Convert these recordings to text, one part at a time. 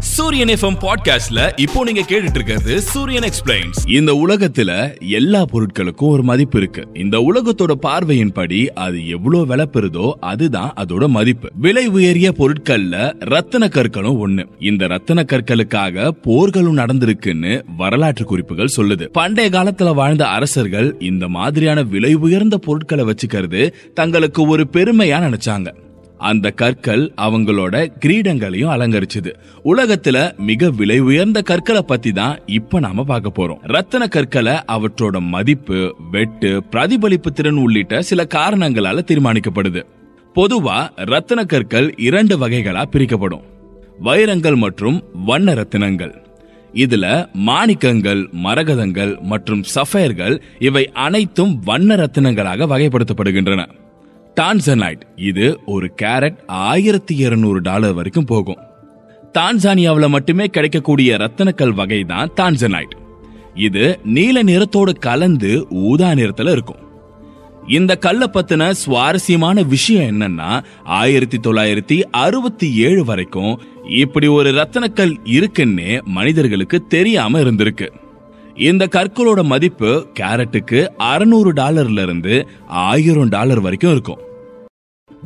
சூரியன் எஃப்எம் பாட்காஸ்ட்ல இப்போ நீங்க கேட்டுட்டு இருக்கிறது சூரியன் எக்ஸ்பிளைன்ஸ் இந்த உலகத்துல எல்லா பொருட்களுக்கும் ஒரு மதிப்பு இருக்கு. இந்த உலகத்தோட பார்வையின்படி அது எவ்வளவு விலை பெறுதோ அதுதான் அதோட மதிப்பு. விலை உயரிய பொருட்கள்ல ரத்தின கற்களும் ஒண்ணு. இந்த ரத்தின கற்களுக்காக போர்களும் நடந்திருக்குன்னு வரலாற்று குறிப்புகள் சொல்லுது. பண்டைய காலத்துல வாழ்ந்த அரசர்கள் இந்த மாதிரியான விலை உயர்ந்த பொருட்களை வச்சுக்கிறது தங்களுக்கு ஒரு பெருமையா நினைச்சாங்க. அந்த கற்கள் அவங்களோட கிரீடங்களையும் அலங்கரிச்சது. உலகத்துல மிக விலை உயர்ந்த கற்களை பத்தி தான் இப்ப நாம பார்க்க போறோம். ரத்தன கற்களை அவற்றோட மதிப்பு வெட்டு பிரதிபலிப்பு திறன் உள்ளிட்ட சில காரணங்களால தீர்மானிக்கப்படுது. பொதுவா ரத்தின கற்கள் இரண்டு வகைகளா பிரிக்கப்படும். வைரங்கள் மற்றும் வண்ண ரத்தினங்கள். இதுல மாணிக்கங்கள் மரகதங்கள் மற்றும் சஃபயர்கள் இவை அனைத்தும் வண்ண ரத்தினங்களாக வகைப்படுத்தப்படுகின்றன. டான்சனைட் இது ஒரு கேரட் ஆயிரத்தி இருநூறு டாலர் வரைக்கும் போகும். தான்சானியாவில் மட்டுமே கிடைக்கக்கூடிய ரத்தனக்கல் வகை தான் டான்சனைட் இது நீல நிறத்தோடு கலந்து ஊதா நிறத்துல இருக்கும். இந்த கல்லை பத்தின சுவாரஸ்யமான விஷயம் என்னன்னா ஆயிரத்தி தொள்ளாயிரத்தி அறுபத்தி ஏழு வரைக்கும் இப்படி ஒரு ரத்தனக்கல் இருக்குன்னே மனிதர்களுக்கு தெரியாம இருந்திருக்கு. இந்த கற்களோட மதிப்பு கேரட்டுக்கு அறுநூறு டாலர்ல இருந்து ஆயிரம் டாலர் வரைக்கும் இருக்கும்.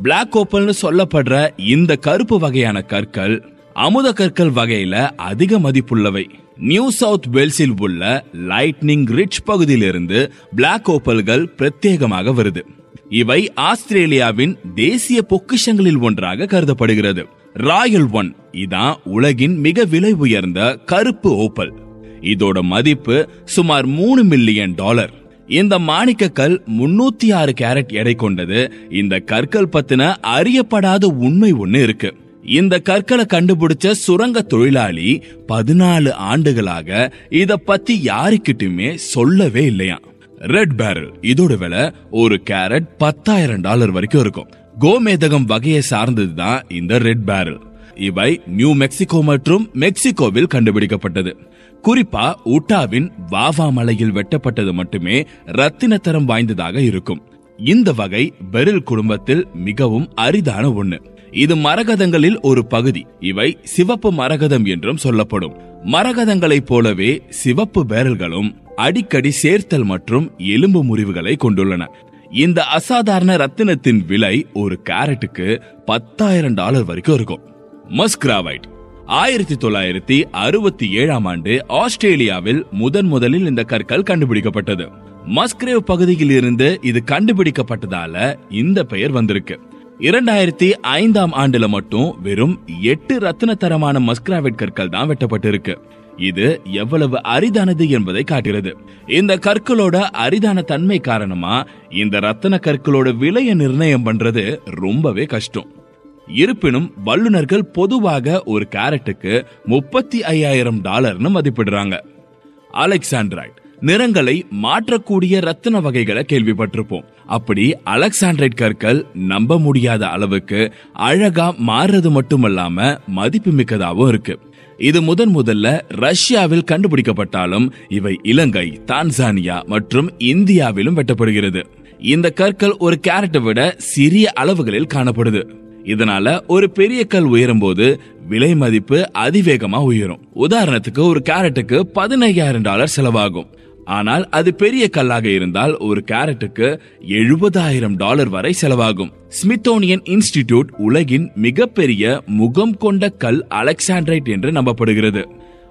பிளாக் ஓப்பல்னு சொல்லப்படுற இந்த கருப்பு வகையான கற்கள் அமுத கற்கள் வகையில அதிக மதிப்புள்ளவை. நியூ சவுத் வேல்ஸில் உள்ள லைட்னிங் ரிச் பகுதியிலிருந்து பிளாக் ஓப்பல்கள் பிரத்யேகமாக வருது. இவை ஆஸ்திரேலியாவின் தேசிய பொக்கிஷங்களில் ஒன்றாக கருதப்படுகிறது. ராயல் ஒன் இதான் உலகின் மிக விலை உயர்ந்த கருப்பு ஓப்பல் இதோட மதிப்பு சுமார் மூணு மில்லியன் டாலர் இந்த மாணிக்கக்கல் முன்னூத்தி ஆறு கேரட் எடை கொண்டது. இந்த கற்கள் பத்தின அறியப்படாத உண்மை ஒண்ணு இருக்கு. இந்த கற்களை கண்டுபிடிச்ச சுரங்க தொழிலாளி பதினாலு ஆண்டுகளாக இத பத்தி யாருக்கிட்டுமே சொல்லவே இல்லையா ரெட் பேரல் இதோட விலை ஒரு கேரட் பத்தாயிரம் டாலர் வரைக்கும் இருக்கும். கோமேதகம் வகையை சார்ந்தது தான் இந்த ரெட் பேரல் இவை நியூ மெக்சிகோ மற்றும் மெக்சிகோவில் கண்டுபிடிக்கப்பட்டது. குறிப்பா உட்டாவின் வாவா மலையில் வெட்டப்பட்டது மட்டுமே ரத்தின தரம் வாய்ந்ததாக இருக்கும். இந்த வகை பெரில் குடும்பத்தில் மிகவும் அரிதான ஒண்ணு. இது மரகதங்களில் ஒரு பகுதி. இவை சிவப்பு மரகதம் என்றும் சொல்லப்படும். மரகதங்களைப் போலவே சிவப்பு பேரல்களும் அடிக்கடி சேர்த்தல் மற்றும் எலும்பு முறிவுகளை கொண்டுள்ளன. இந்த அசாதாரண ரத்தினத்தின் விலை ஒரு கேரட்டுக்கு பத்தாயிரம் டாலர் வரைக்கும் இருக்கும். மஸ்கிராவைட். ஆயிரத்தி தொள்ளாயிரத்தி அறுபத்தி ஏழாம் ஆண்டு ஆஸ்திரேலியாவில் முதன் முதலில் இந்த கற்கள் கண்டுபிடிக்கப்பட்டது. மஸ்கிரேவ் பகுதியில் இருந்து இது கண்டுபிடிக்கப்பட்டதால இந்த பெயர் வந்திருக்கு. இரண்டாயிரத்தி ஐந்தாம் ஆண்டுல மட்டும் வெறும் எட்டு ரத்தின தரமான மஸ்கிராவைட் கற்கள் தான் வெட்டப்பட்டிருக்கு. இது எவ்வளவு அரிதானது என்பதை காட்டுகிறது. இந்த கற்களோட அரிதான தன்மை காரணமா இந்த ரத்தன கற்களோட விலையை நிர்ணயம் பண்றது ரொம்பவே கஷ்டம். இருப்பினும் வல்லுநர்கள் பொதுவாக ஒரு கேரட்டுக்கு முப்பத்தி ஐயாயிரம் டாலர்னு மதிப்பிடுறாங்க. அலெக்சாண்ட்ராய்ட் நிறங்களை மாற்றக்கூடிய ரத்தின வகைகளை கேள்விப்பட்டிருப்போம். அப்படி அலெக்சாண்ட்ரைட் கற்கள் நம்ப முடியாத அளவுக்கு அழகா மாறுறது மட்டுமல்லாம மதிப்பு மிக்கதாகவும் இருக்கு. இது முதன் முதல்ல ரஷ்யாவில் கண்டுபிடிக்கப்பட்டாலும் இவை இலங்கை தான்சானியா மற்றும் இந்தியாவிலும் வெட்டப்படுகிறது. இந்த கற்கள் ஒரு கேரட்டை விட சிறிய அளவுகளில் காணப்படுது. இதனால ஒரு பெரிய கல் உயரும் போது விலை மதிப்பு அதிவேகமா உயரும். உதாரணத்துக்கு ஒரு கேரட்டுக்கு பதினையாயிரம் டாலர் செலவாகும். ஆனால் அது பெரிய கல்லாக இருந்தால் ஒரு கேரட்டுக்கு எழுபதாயிரம் டாலர் வரை செலவாகும். ஸ்மித்தோனியன் இன்ஸ்டிடியூட் உலகின் மிகப்பெரிய முகம் கொண்ட கல் அலெக்சாண்ட்ரைட் என்று நம்பப்படுகிறது.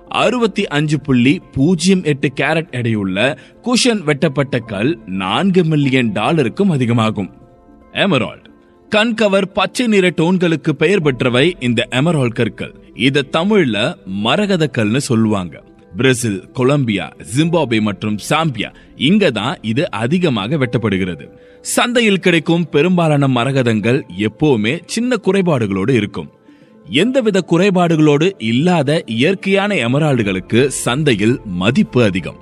அறுபத்தி அஞ்சு புள்ளி பூஜ்ஜியம் எட்டு கேரட் எடையுள்ள குஷன் வெட்டப்பட்ட கல் நான்கு மில்லியன் டாலருக்கும் அதிகமாகும். எமரால் கண்கவர் பச்சை நிற டோன்களுக்கு பெயர் பெற்றவை இந்த எமரால் கற்கள். இத தமிழ்ல மரகத கல்னு சொல்லுவாங்க. பிரேசில் கொலம்பியா ஜிம்பாபே மற்றும் சாம்பியா. இங்க தான் இது அதிகமாக வெட்டப்படுகிறது. சந்தையில் கிடைக்கும் பெரும்பாலான மரகதங்கள் எப்பவுமே சின்ன குறைபாடுகளோடு இருக்கும். எந்தவித குறைபாடுகளோடு இல்லாத இயற்கையான எமரால்டுகளுக்கு சந்தையில் மதிப்பு அதிகம்.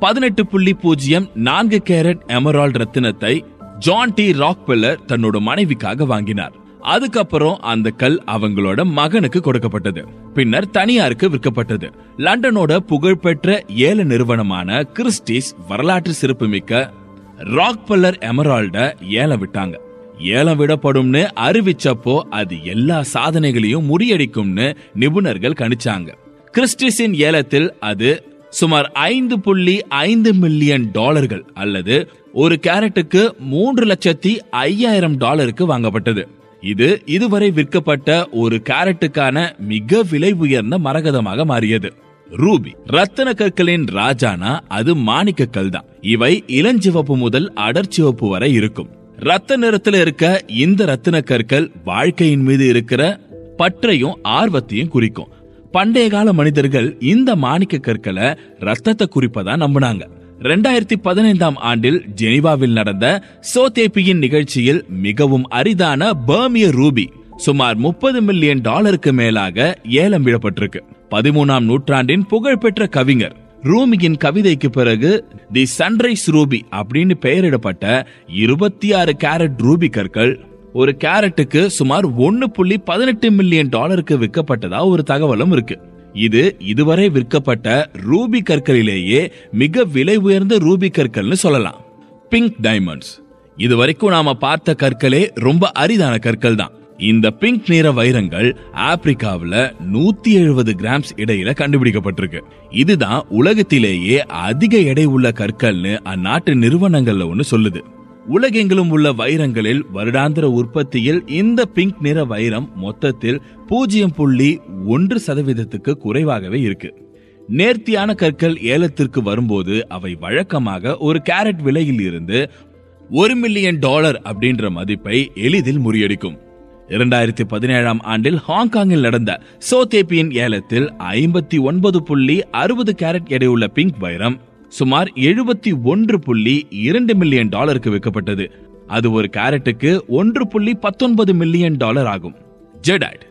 பதினெட்டு புள்ளி பூஜ்ஜியம் நான்கு கேரட் எமரால்ட் ரத்தினத்தை ஜான் டி ராக்பெல்லர் தன்னோட மனைவிக்காக வாங்கினார். அதுக்கப்புறம் அந்த கல் அவங்களோட மகனுக்கு கொடுக்கப்பட்டது. பின்னர் தனியாருக்கு விற்கப்பட்டது. லண்டனோட புகழ்பெற்ற ஏல நிறுவனமான கிறிஸ்டிஸ் வரலாற்று சிறப்புமிக்க ராக்பெல்லர் எமரால்ட ஏல விட்டாங்க. ஏலம் விடப்படும்னு அறிவிச்சப்போ அது எல்லா சாதனைகளையும் முறியடிக்கும்னு நிபுணர்கள் கணிச்சாங்க. கிறிஸ்டிஸின் ஏலத்தில் அது சுமார் ஐந்து புள்ளி ஐந்து மில்லியன் டாலர்கள் அல்லது ஒரு கேரட்டுக்கு மூன்று லட்சத்தி ஐயாயிரம் டாலருக்கு வாங்கப்பட்டது. இது இதுவரை விற்கப்பட்ட ஒரு கேரட்டுக்கான மிக விலை உயர்ந்த மரகதமாக மாறியது. ரூபி ரத்தன கற்களின் ராஜானா? அது மாணிக்க கல் தான் இவை இளஞ்சிவப்பு முதல் அடர்ச்சிவப்பு வரை இருக்கும். ரத்த நிறத்துல இருக்க இந்த ரத்தின கற்கள் வாழ்க்கையின் மீது இருக்கிற பற்றையும் ஆர்வத்தையும் குறிக்கும். பண்டைய கால மனிதர்கள் இந்த மாணிக்க கற்களை ரத்தத்தை குறிப்பதா நம்பினாங்க. ரெண்டாயிரத்தி பதினைந்தாம் ஆண்டில் ஜெனிவாவில் நடந்த சோதேபியின் நிகழ்ச்சியில் மிகவும் அரிதான பர்மிய ரூபி சுமார் முப்பது மில்லியன் டாலருக்கு மேலாக ஏலம் விடப்பட்டிருக்கு பதிமூணாம் நூற்றாண்டின் புகழ்பெற்ற கவிஞர் ரூமியின் கவிதைக்கு பிறகு தி சன்ரைஸ் ரூபி அப்படின்னு பெயரிடப்பட்ட இருபத்தி ஆறு கேரட் ரூபி கற்கள் ஒரு கேரட்டுக்கு சுமார் ஒன்னு புள்ளி பதினெட்டு மில்லியன் டாலருக்கு விற்கப்பட்டதா ஒரு தகவலும் இருக்கு. இது இதுவரை விற்கப்பட்ட ரூபி கற்களிலேயே மிக விலை உயர்ந்த ரூபி கற்கள்னு சொல்லலாம். பிங்க் டைமண்ட்ஸ் இது வரைக்கும் நாம பார்த்த கற்களே ரொம்ப அரிதான கற்கள் தான் இந்த பிங்க் நிற வைரங்கள் ஆப்பிரிக்காவில் நூத்தி எழுபது கிராம்ஸ் இடையில கண்டுபிடிக்கப்பட்டிருக்கு. இதுதான் உலகத்திலேயே அதிக எடை உள்ள கற்கள்னு அந்நாட்டு நிறுவனங்கள்ல ஒன்னு சொல்லுது. உலகெங்கிலும் உள்ள வைரங்களில் வருடாந்திர உற்பத்தியில் இந்த பிங்க் நிற வைரம் மொத்தத்தில் பூஜ்ஜியம் புள்ளி ஒன்று சதவீதத்துக்கு குறைவாகவே இருக்கு. நேர்த்தியான கற்கள் ஏலத்திற்கு வரும்போது அவை வழக்கமாக ஒரு கேரட் விலையில் இருந்து ஒரு மில்லியன் டாலர் அப்படின்ற மதிப்பை எளிதில் முறியடிக்கும். இரண்டாயிரத்தி பதினேழாம் ஆண்டில் ஹாங்காங்கில் நடந்த சோதேப்பியின் ஏலத்தில் ஐம்பத்தி ஒன்பது புள்ளி அறுபது கேரட் எடையுள்ள பிங்க் வைரம் சுமார் எழுபத்தி ஒன்று புள்ளி இரண்டு மில்லியன் டாலருக்கு விற்கப்பட்டது. அது ஒரு கேரட்டுக்கு ஒன்று புள்ளி பத்தொன்பது மில்லியன் டாலர் ஆகும். ஜெடாய்ட்.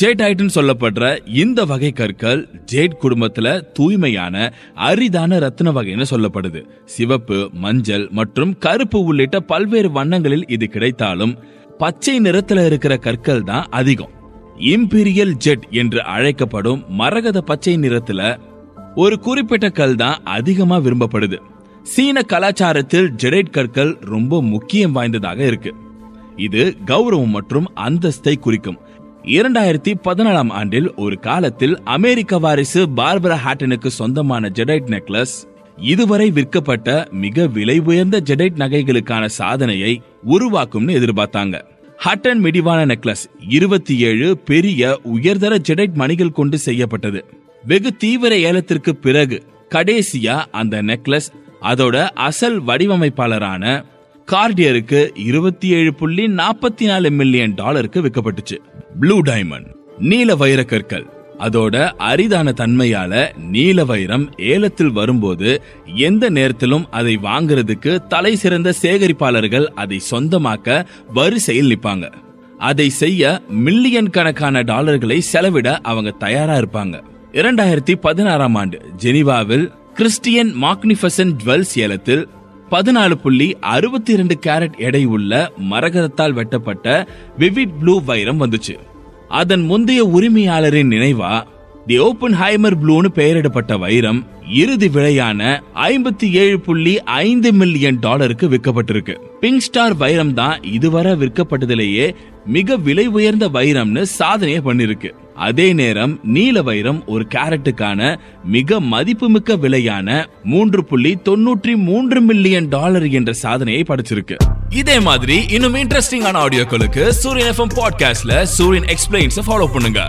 ஜேடைட்னு சொல்லப்படுற இந்த வகை கற்கள் ஜேட் குடும்பத்துல தூய்மையான அரிதான ரத்தின வகைன்னு சொல்லப்படுது. சிவப்பு மஞ்சள் மற்றும் கருப்பு உள்ளிட்ட பல்வேறு வண்ணங்களில் இது கிடைத்தாலும் பச்சை நிறத்துல இருக்கிற கற்கள் தான் அதிகம். இம்பீரியல் ஜெட் என்று அழைக்கப்படும் மரகத பச்சை நிறத்துல ஒரு குறிப்பிட்ட கல் தான் அதிகமா விரும்பப்படுது. சீன கலாச்சாரத்தில் ஜெடைட் கற்கள் ரொம்ப முக்கியம் வாய்ந்ததாக இருக்கு. இது கௌரவம் மற்றும் அந்தஸ்தை குறிக்கும். இரண்டாயிரத்தி பதினாலாம் ஆண்டில் ஒரு காலத்தில் அமெரிக்க வாரிசு பார்பரா ஹாட்டனுக்கு சொந்தமான ஜெடைட் நெக்லஸ் இதுவரை விற்கப்பட்ட மிக விலை உயர்ந்த ஜெடைட் நகைகளுக்கான சாதனையை உருவாக்கும்னு எதிர்பார்த்தாங்க. ஹட்டன் மிடிவான நெக்லஸ் இருபத்தி ஏழு பெரிய உயர்தர ஜெடைட் மணிகள் கொண்டு செய்யப்பட்டது. வெகு தீவிர ஏலத்திற்கு பிறகு கடைசியா அந்த நெக்லஸ் அதோட அசல் வடிவமைப்பாளரான கார்டியருக்கு இருபத்தி ஏழு புள்ளி நாற்பத்தி நாலு மில்லியன் டாலருக்கு விற்கப்பட்டுச்சு. ப்ளூ டைமண்ட் நீல வைர கற்கள். அதோட அரிதான தன்மையால நீல வைரம் ஏலத்தில் வரும்போது எந்த நேரத்திலும் அதை வாங்குறதுக்கு தலை சிறந்த சேகரிப்பாளர்கள் அதை சொந்தமாக்க வரிசையில் நிற்பாங்க அதை செய்ய மில்லியன் கணக்கான டாலர்களை செலவிட அவங்க தயாரா இருப்பாங்க. இரண்டாயிரத்தி பதினாறாம் ஆண்டு ஜெனீவாவில் கிறிஸ்டியன் மாக்னிஃபசன் ஜுவல்ஸ் ஏலத்தில் பதினாலு புள்ளி அறுபத்தி இரண்டு கேரட் எடை உள்ள மரகதத்தால் வெட்டப்பட்ட விவிட் ப்ளூ வைரம் வந்துச்சு. அதன் முந்தைய உரிமையாளரின் நினைவா தி ஓப்பன் ஹைமர் ப்ளூன்னு பெயரிடப்பட்ட வைரம் இறுதி விலையான ஐம்பத்தி ஏழு புள்ளி ஐந்து மில்லியன் டாலருக்கு விற்கப்பட்டிருக்கு. பிங்க் ஸ்டார் வைரம் தான் இதுவரை விற்கப்பட்டதிலேயே மிக விலை உயர்ந்த வைரம்னு சாதனையை பண்ணிருக்கு. அதே நேரம் நீல வைரம் ஒரு கேரட்டுக்கான மிக மதிப்புமிக்க விலையான மூன்று புள்ளி தொன்னூற்றி மூன்று மில்லியன் டாலர் என்ற சாதனையை படைச்சிருக்கு. இதே மாதிரி இன்னும் இன்ட்ரெஸ்டிங்கான ஆடியோக்களுக்கு சூரியன் எஃப்எம் பாட்காஸ்ட்ல சூரியன் எக்ஸ்பிளைன்ஸ் ஃபாலோ பண்ணுங்க.